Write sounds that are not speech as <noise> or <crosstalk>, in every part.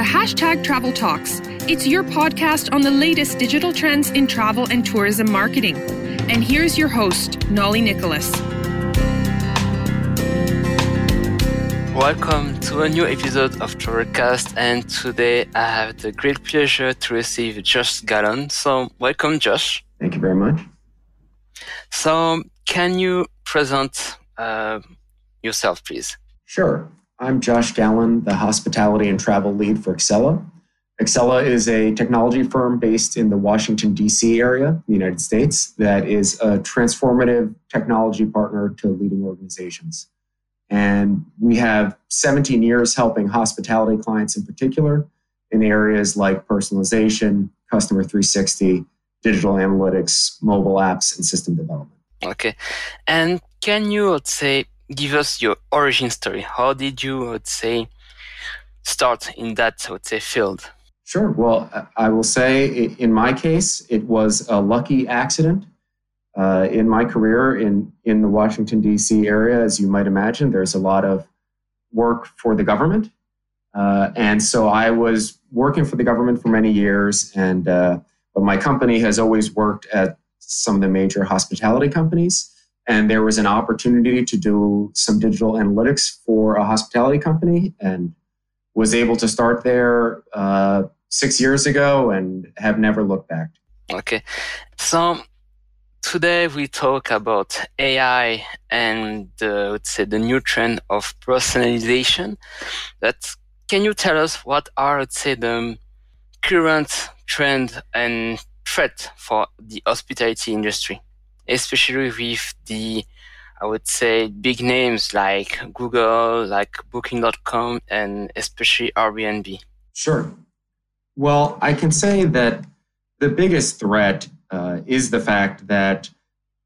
to Hashtag Travel Talks. It's your podcast on the latest digital trends in travel and tourism marketing. And here's your host, Nolly Nicholas. Welcome to a new episode of Travelcast, and today I have the great pleasure to receive Josh Gallon. So, welcome, Josh. Thank you very much. So, can you present uh, yourself, please? Sure. I'm Josh Gallen, the hospitality and travel lead for Excella. Excella is a technology firm based in the Washington, D.C. area, the United States, that is a transformative technology partner to leading organizations. And we have 17 years helping hospitality clients in particular in areas like personalization, customer 360, digital analytics, mobile apps, and system development. Okay. And can you, let's say, give us your origin story? How did you, let's say, start in that, let's say, field? Sure. Well, I will say in my case, it was a lucky accident. Uh, in my career in, in the Washington, D.C. area, as you might imagine, there's a lot of work for the government. Uh, and so I was working for the government for many years, and uh, but my company has always worked at some of the major hospitality companies. And there was an opportunity to do some digital analytics for a hospitality company, and was able to start there uh, six years ago, and have never looked back. Okay, so today we talk about AI and uh, let's say the new trend of personalization. That can you tell us what are let's say the current trend and threat for the hospitality industry, especially with the I would say big names like Google, like Booking.com, and especially Airbnb. Sure. Well, I can say that the biggest threat uh, is the fact that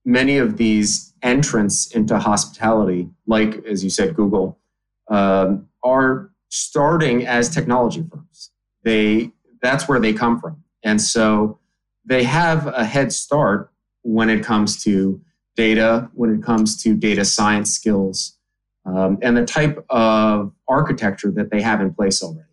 many of these entrants into hospitality, like as you said, Google, um, are starting as technology firms. They that's where they come from, and so they have a head start when it comes to data, when it comes to data science skills, um, and the type of architecture that they have in place already.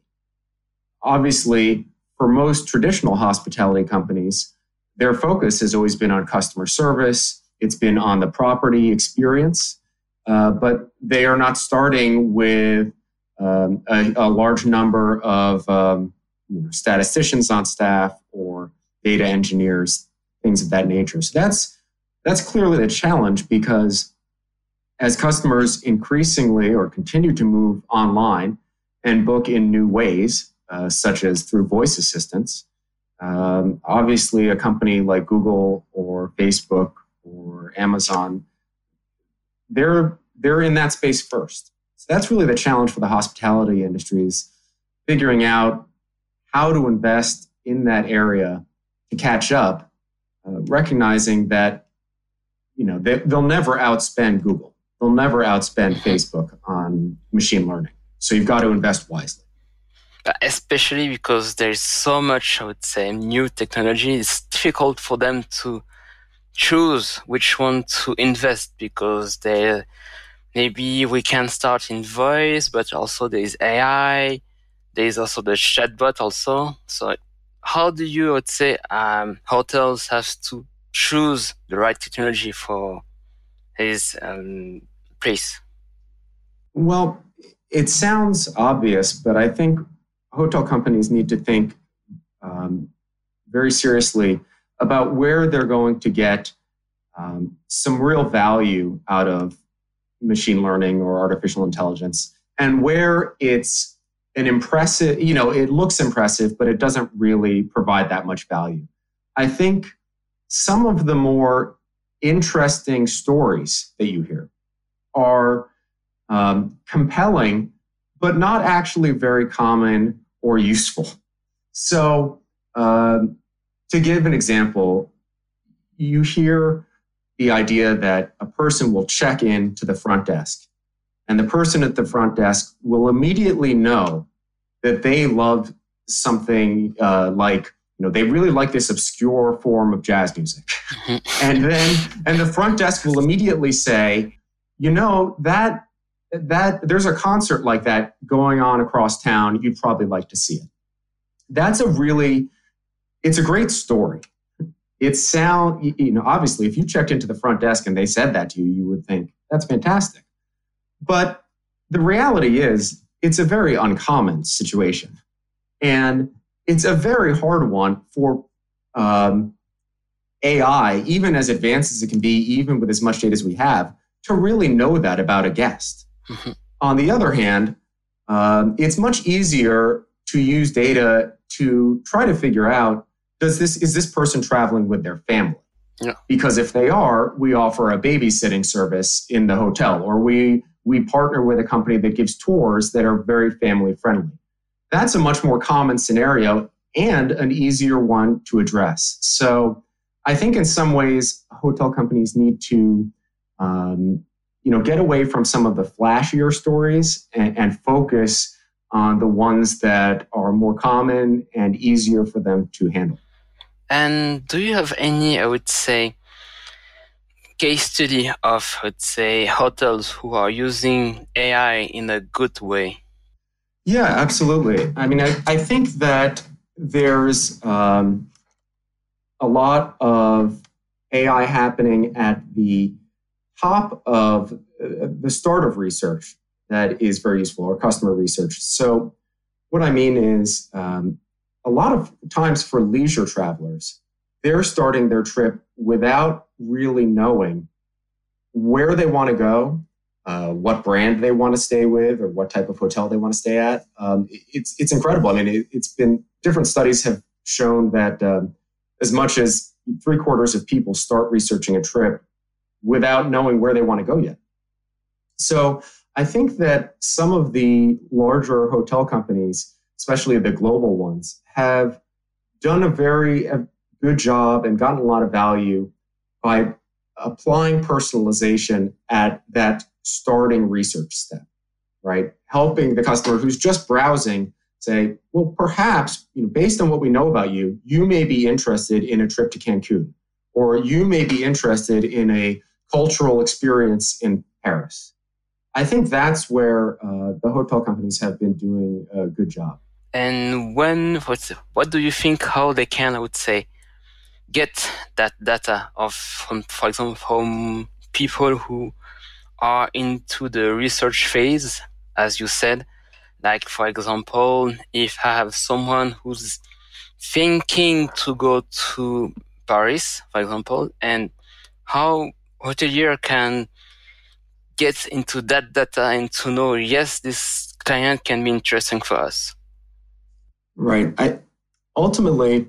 Obviously, for most traditional hospitality companies, their focus has always been on customer service, it's been on the property experience, uh, but they are not starting with um, a, a, large number of um, you know, statisticians on staff or data engineers, things of that nature. So that's that's clearly the challenge because as customers increasingly or continue to move online and book in new ways, uh, such as through voice assistants, um, obviously, a company like Google or Facebook or Amazon, they're they're in that space first. So that's really the challenge for the hospitality industry is figuring out how to invest in that area to catch up, uh, recognizing that you know they, they'll never outspend Google, they'll never outspend Facebook on machine learning. So you've got to invest wisely especially because there's so much, I would say, new technology. It's difficult for them to choose which one to invest because they maybe we can start in voice, but also there is AI. There is also the chatbot also. So how do you, I would say, um, hotels have to choose the right technology for his um, place? Well, it sounds obvious, but I think hotel companies need to think um, very seriously about where they're going to get um, some real value out of machine learning or artificial intelligence and where it's an impressive, you know, it looks impressive, but it doesn't really provide that much value. I think some of the more interesting stories that you hear are um, compelling, but not actually very common or useful. So, um, to give an example, you hear the idea that a person will check in to the front desk, and the person at the front desk will immediately know that they love something uh, like you know they really like this obscure form of jazz music <laughs> and then and the front desk will immediately say you know that that there's a concert like that going on across town, you'd probably like to see it. That's a really, it's a great story. It sound, you know, obviously, if you checked into the front desk and they said that to you, you would think that's fantastic. But the reality is, it's a very uncommon situation, and it's a very hard one for um, AI, even as advanced as it can be, even with as much data as we have, to really know that about a guest. Mm-hmm. On the other hand, um, it's much easier to use data to try to figure out does this is this person traveling with their family? Yeah. Because if they are, we offer a babysitting service in the hotel, or we we partner with a company that gives tours that are very family friendly. That's a much more common scenario and an easier one to address. So I think in some ways, hotel companies need to, um, you know, get away from some of the flashier stories and, and focus on the ones that are more common and easier for them to handle. And do you have any, I would say, case study of, let's say, hotels who are using AI in a good way? Yeah, absolutely. I mean, I, I think that there's um, a lot of AI happening at the top of uh, the start of research that is very useful, or customer research. So, what I mean is, um, a lot of times for leisure travelers, they're starting their trip without really knowing where they want to go, uh, what brand they want to stay with, or what type of hotel they want to stay at. Um, it's it's incredible. I mean, it, has been different studies have shown that um, as much as three quarters of people start researching a trip without knowing where they want to go yet. So I think that some of the larger hotel companies, especially the global ones, have done a very good job and gotten a lot of value by applying personalization at that starting research step, right? Helping the customer who's just browsing say, well, perhaps, you know, based on what we know about you, you may be interested in a trip to Cancun, or you may be interested in a cultural experience in Paris. I think that's where uh, the hotel companies have been doing a good job. And when, what's, what do you think how they can, I would say, get that data of, from, for example, from people who are into the research phase, as you said, like, for example, if I have someone who's thinking to go to Paris, for example, and how hotelier can get into that data and to know, yes, this client can be interesting for us. Right. I, ultimately,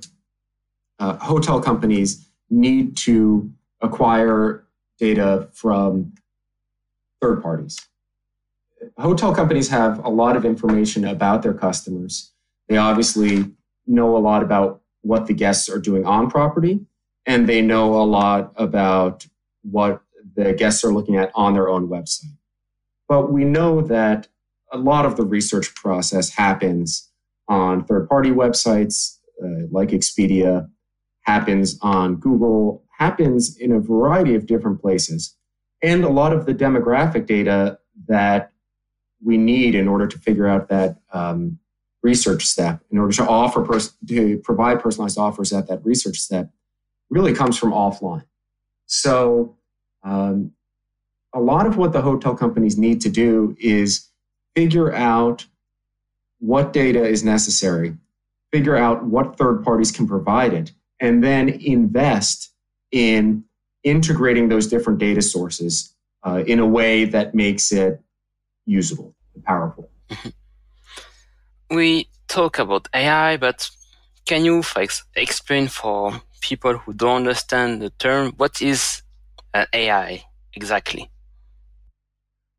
uh, hotel companies need to acquire data from third parties hotel companies have a lot of information about their customers. They obviously know a lot about what the guests are doing on property, and they know a lot about what the guests are looking at on their own website. But we know that a lot of the research process happens on third party websites uh, like Expedia, happens on Google, happens in a variety of different places. And a lot of the demographic data that we need in order to figure out that um, research step, in order to offer pers- to provide personalized offers at that research step, really comes from offline. So, um, a lot of what the hotel companies need to do is figure out what data is necessary, figure out what third parties can provide it, and then invest in integrating those different data sources uh, in a way that makes it usable and powerful. We talk about AI, but can you explain for people who don't understand the term what is an AI exactly?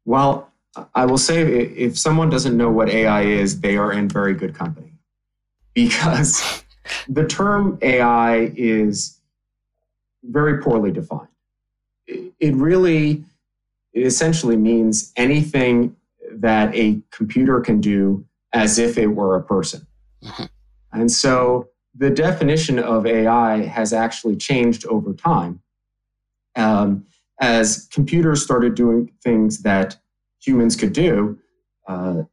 Well, I will say if someone doesn't know what AI is, they are in very good company <laughs> because the term AI is very poorly defined. It really it essentially means anything that a computer can do as if it were a person. Mm-hmm. And so the definition of AI has actually changed over time um, as computers started doing things that humans could do, uh,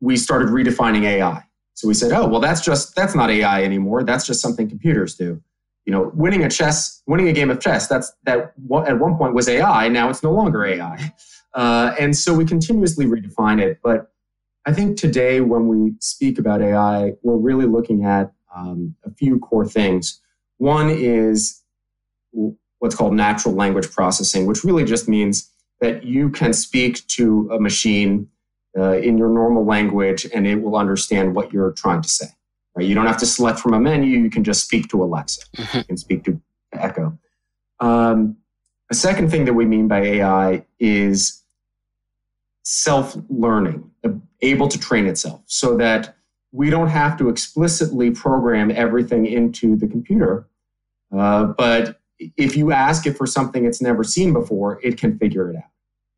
we started redefining AI. So we said, oh, well, that's just that's not AI anymore. That's just something computers do. You know, winning a chess, winning a game of chess, that's that at one point was AI. Now it's no longer AI. <laughs> Uh, and so we continuously redefine it. But I think today, when we speak about AI, we're really looking at um, a few core things. One is what's called natural language processing, which really just means that you can speak to a machine uh, in your normal language and it will understand what you're trying to say. Right? You don't have to select from a menu. You can just speak to Alexa. Mm-hmm. You can speak to Echo. Um, a second thing that we mean by AI is self-learning, able to train itself, so that we don't have to explicitly program everything into the computer, uh, but if you ask it for something it's never seen before, it can figure it out.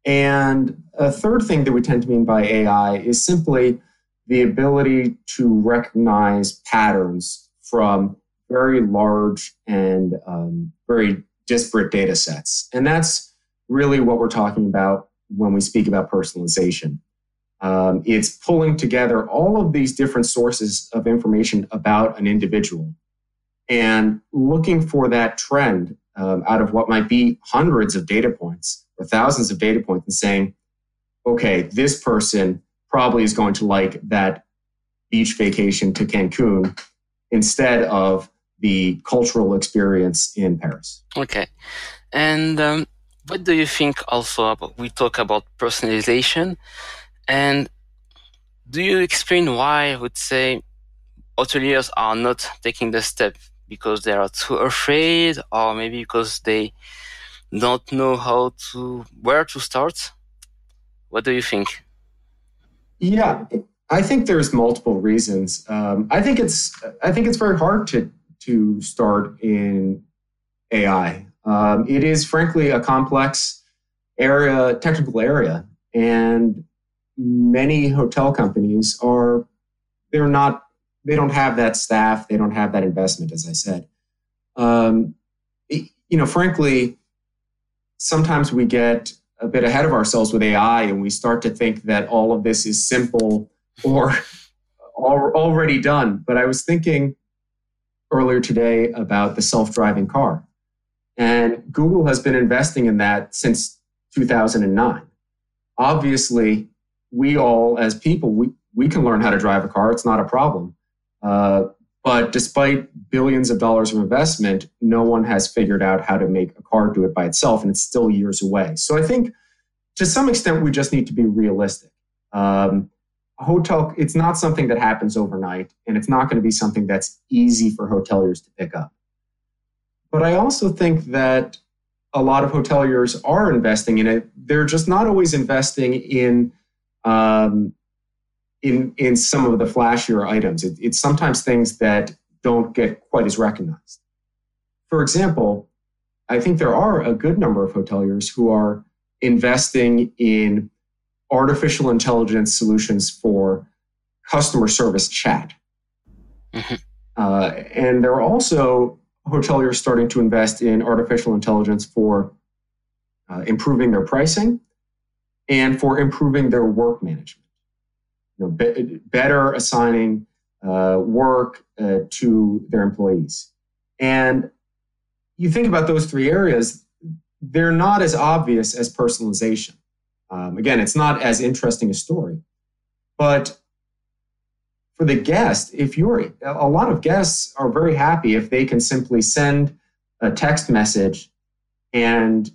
And a third thing that we tend to mean by AI is simply the ability to recognize patterns from very large and um, very disparate data sets. And that's really what we're talking about when we speak about personalization. Um, it's pulling together all of these different sources of information about an individual and looking for that trend um, out of what might be hundreds of data points or thousands of data points and saying, okay, this person probably is going to like that beach vacation to Cancun instead of the cultural experience in Paris. Okay. And um, what do you think also about, we talk about personalization and do you explain why I would say hoteliers are not taking the step because they are too afraid or maybe because they don't know how to where to start? What do you think? Yeah i think there's multiple reasons. Um, i think it's i think it's very hard to to start in ai um, it is frankly a complex area technical area and many hotel companies are they're not they don't have that staff, they don't have that investment, as I said. Um, you know, frankly, sometimes we get a bit ahead of ourselves with AI and we start to think that all of this is simple or <laughs> already done. But I was thinking earlier today about the self driving car. And Google has been investing in that since 2009. Obviously, we all, as people, we, we can learn how to drive a car. It's not a problem. Uh, but despite billions of dollars of investment, no one has figured out how to make a car do it by itself, and it's still years away. So I think to some extent, we just need to be realistic. Um, hotel, it's not something that happens overnight, and it's not going to be something that's easy for hoteliers to pick up. But I also think that a lot of hoteliers are investing in it. They're just not always investing in um, in in some of the flashier items. It, it's sometimes things that don't get quite as recognized. For example, I think there are a good number of hoteliers who are investing in artificial intelligence solutions for customer service chat. Mm-hmm. Uh, and there are also hoteliers starting to invest in artificial intelligence for uh, improving their pricing and for improving their work management you know, be, better assigning uh, work uh, to their employees. And you think about those three areas, they're not as obvious as personalization. Um, again, it's not as interesting a story. But for the guest, if you're a lot of guests are very happy if they can simply send a text message and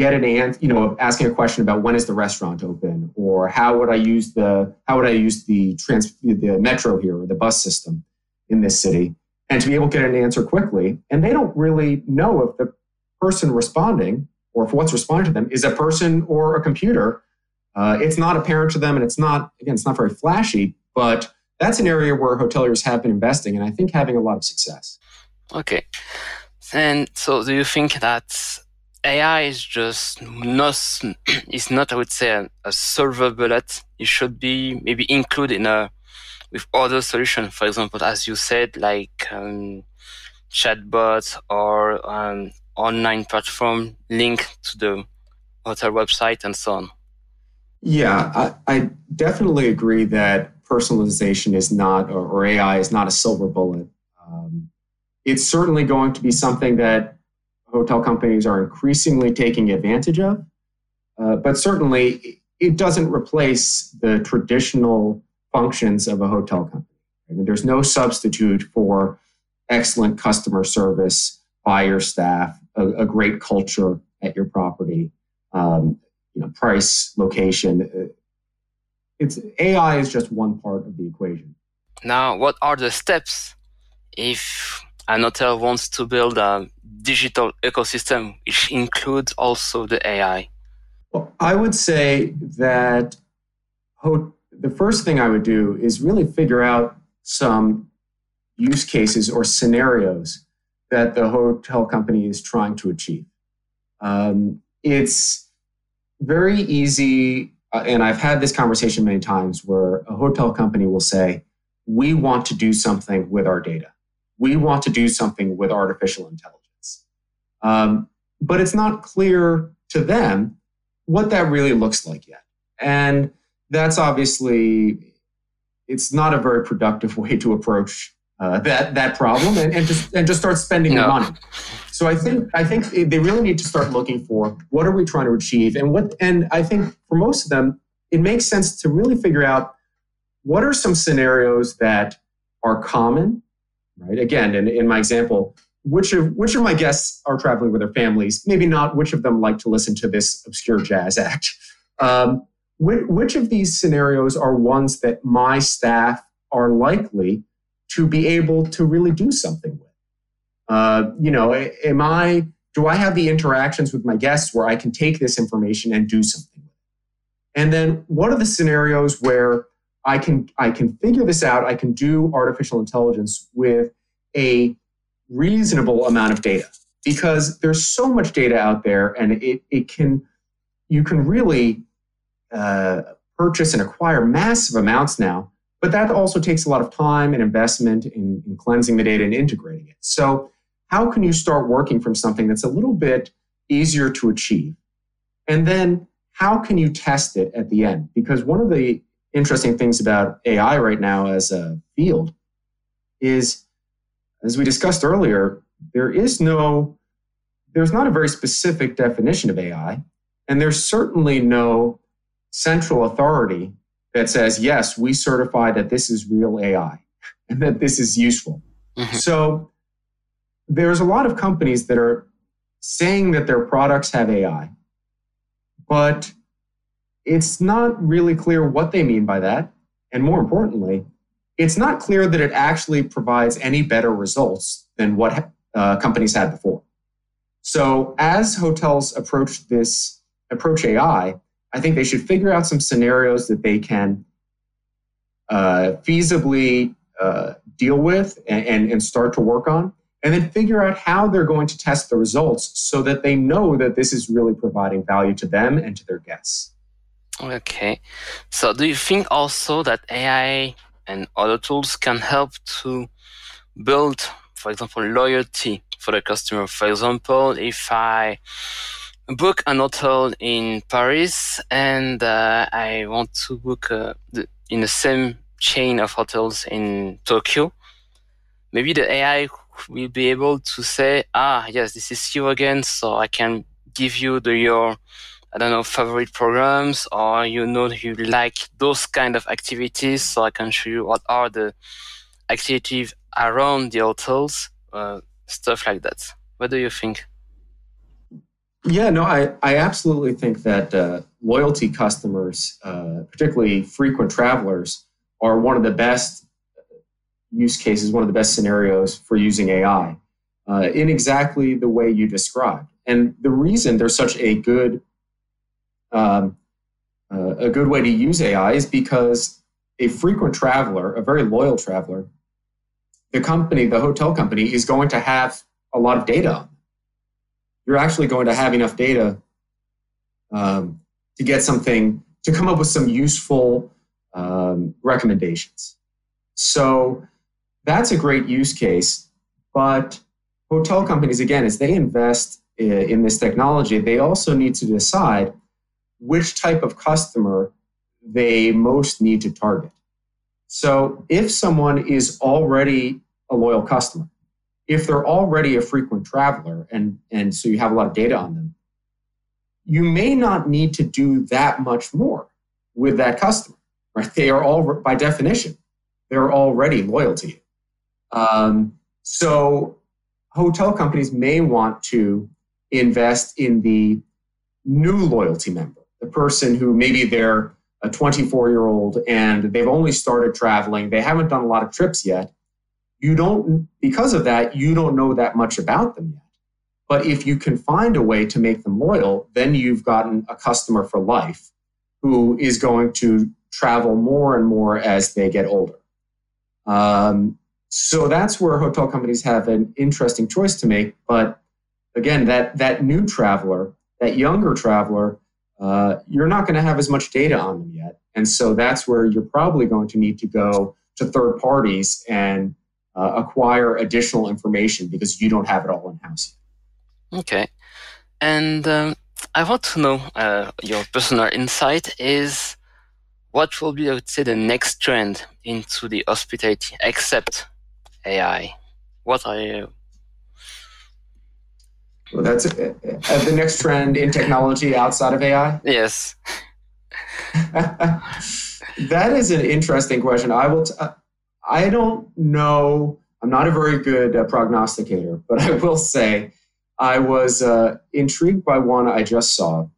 get an answer, you know, asking a question about when is the restaurant open or how would I use the how would I use the trans the metro here or the bus system in this city and to be able to get an answer quickly. And they don't really know if the person responding or if what's responding to them is a person or a computer. Uh, it's not apparent to them, and it's not again, it's not very flashy, but that's an area where hoteliers have been investing, and I think having a lot of success. Okay, and so do you think that AI is just not, is <clears throat> not, I would say, a, a silver bullet. It should be maybe included in a, with other solutions. For example, as you said, like, um, chatbots or um, online platform linked to the hotel website and so on. Yeah, I, I definitely agree that personalization is not, or, or AI is not a silver bullet. Um, it's certainly going to be something that hotel companies are increasingly taking advantage of. Uh, but certainly, it doesn't replace the traditional functions of a hotel company. I mean, there's no substitute for excellent customer service by your staff, a, a great culture at your property, um, you know, price, location. Uh, it's AI is just one part of the equation. Now, what are the steps if hotel wants to build a digital ecosystem which includes also the AI? Well, I would say that ho- the first thing I would do is really figure out some use cases or scenarios that the hotel company is trying to achieve. Um, it's very easy, uh, and I've had this conversation many times where a hotel company will say, We want to do something with our data. We want to do something with artificial intelligence. Um, but it's not clear to them what that really looks like yet. And that's obviously it's not a very productive <laughs> way to approach uh, that that problem and, and just and just start spending no. money. So I think I think they really need to start looking for what are we trying to achieve and what and I think for most of them it makes sense to really figure out what are some scenarios that are common, right? Again, in, in my example, which of which of my guests are traveling with their families? Maybe not which of them like to listen to this obscure jazz act. Um, which, which of these scenarios are ones that my staff are likely to be able to really do something with? Uh, you know, am I, do I have the interactions with my guests where I can take this information and do something with it? And then what are the scenarios where I can, I can figure this out, I can do artificial intelligence with a reasonable amount of data? Because there's so much data out there and it, it can, you can really uh, purchase and acquire massive amounts now, but that also takes a lot of time and investment in, in cleansing the data and integrating it. So, how can you start working from something that's a little bit easier to achieve? And then, how can you test it at the end? Because one of the interesting things about AI right now as a field is, as we discussed earlier, there is no, there's not a very specific definition of AI, and there's certainly no central authority that says, yes, we certify that this is real AI <laughs> and that this is useful. Mm-hmm. So there's a lot of companies that are saying that their products have AI, but it's not really clear what they mean by that. And more importantly, it's not clear that it actually provides any better results than what uh, companies had before. So as hotels approach this, approach AI, I think they should figure out some scenarios that they can uh, feasibly uh, deal with and, and, and start to work on, and then figure out how they're going to test the results so that they know that this is really providing value to them and to their guests. Okay. So, do you think also that AI and other tools can help to build, for example, loyalty for the customer? For example, if I book an hotel in Paris and uh, I want to book uh, the, in the same chain of hotels in Tokyo, maybe the AI will be able to say, ah, yes, this is you again. So I can give you the, your, I don't know, favorite programs or you know you like those kind of activities. So I can show you what are the activities around the hotels, uh, stuff like that. What do you think? Yeah, no, I, I absolutely think that uh, loyalty customers, uh, particularly frequent travelers, are one of the best use cases, one of the best scenarios for using AI uh, in exactly the way you described. And the reason there's such a good um, uh, a good way to use AI is because a frequent traveler, a very loyal traveler, the company, the hotel company, is going to have a lot of data you're actually going to have enough data um, to get something to come up with some useful um, recommendations. So that's a great use case. But hotel companies, again, as they invest in this technology, they also need to decide which type of customer they most need to target. So if someone is already a loyal customer, if they're already a frequent traveler and, and so you have a lot of data on them, you may not need to do that much more with that customer, right? They are all, by definition, they're already loyal to you. Um, so hotel companies may want to invest in the new loyalty member, the person who maybe they're a 24 year old and they've only started traveling, they haven't done a lot of trips yet. You don't, because of that, you don't know that much about them yet. But if you can find a way to make them loyal, then you've gotten a customer for life who is going to travel more and more as they get older. Um, so that's where hotel companies have an interesting choice to make. But again, that that new traveler, that younger traveler, uh, you're not going to have as much data on them yet, and so that's where you're probably going to need to go to third parties and uh, acquire additional information because you don't have it all in house. Okay, and um, I want to know uh, your personal insight is what will be, I would say, the next trend into the hospitality, except AI? What are you? Well, that's uh, uh, the next trend in technology outside of AI. Yes. <laughs> that is an interesting question. I will. T- uh, I don't know. I'm not a very good uh, prognosticator, but I will say I was uh, intrigued by one I just saw,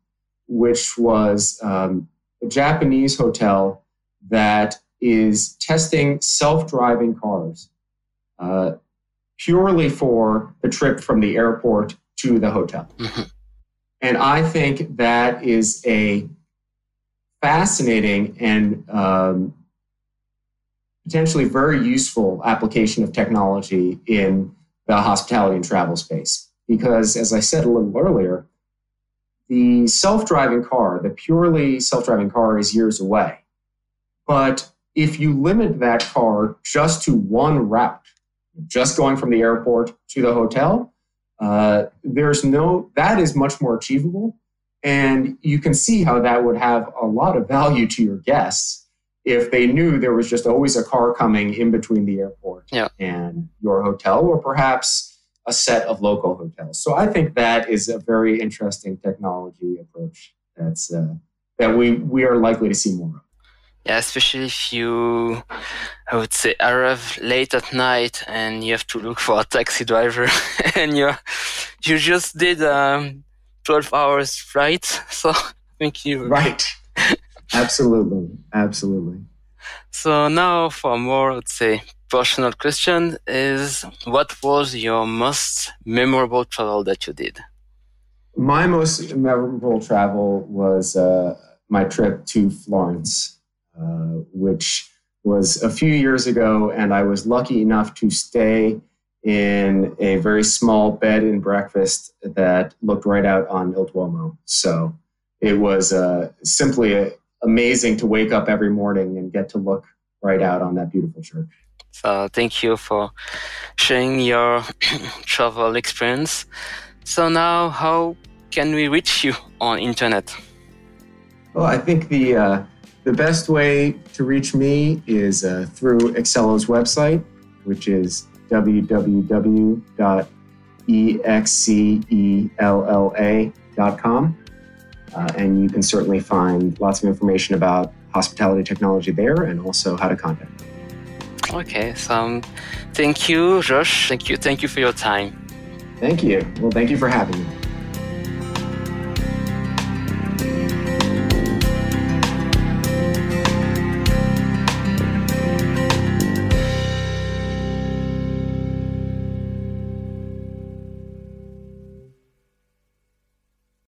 which was um, a Japanese hotel that is testing self-driving cars uh, purely for the trip from the airport to the hotel. Mm-hmm. And I think that is a fascinating and um, potentially very useful application of technology in the hospitality and travel space. Because, as I said a little earlier, the self driving car, the purely self driving car, is years away. But if you limit that car just to one route, just going from the airport to the hotel, uh, there's no, that is much more achievable. And you can see how that would have a lot of value to your guests if they knew there was just always a car coming in between the airport yeah. and your hotel, or perhaps a set of local hotels. So I think that is a very interesting technology approach that's uh, that we we are likely to see more of. Yeah, especially if you, I would say, arrive late at night and you have to look for a taxi driver, <laughs> and you you just did um, twelve hours flight, <laughs> so thank you. Right. absolutely, absolutely. So now for more, I would say, personal question is: What was your most memorable travel that you did? My most memorable travel was uh, my trip to Florence. Uh, which was a few years ago, and I was lucky enough to stay in a very small bed and breakfast that looked right out on Il Duomo. So it was uh, simply a, amazing to wake up every morning and get to look right out on that beautiful church. So thank you for sharing your <clears throat> travel experience. So now, how can we reach you on internet? Well, I think the uh, the best way to reach me is uh, through Excella's website, which is www.excella.com. Uh, and you can certainly find lots of information about hospitality technology there and also how to contact me. Okay, so um, thank you, Josh. Thank you. Thank you for your time. Thank you. Well, thank you for having me.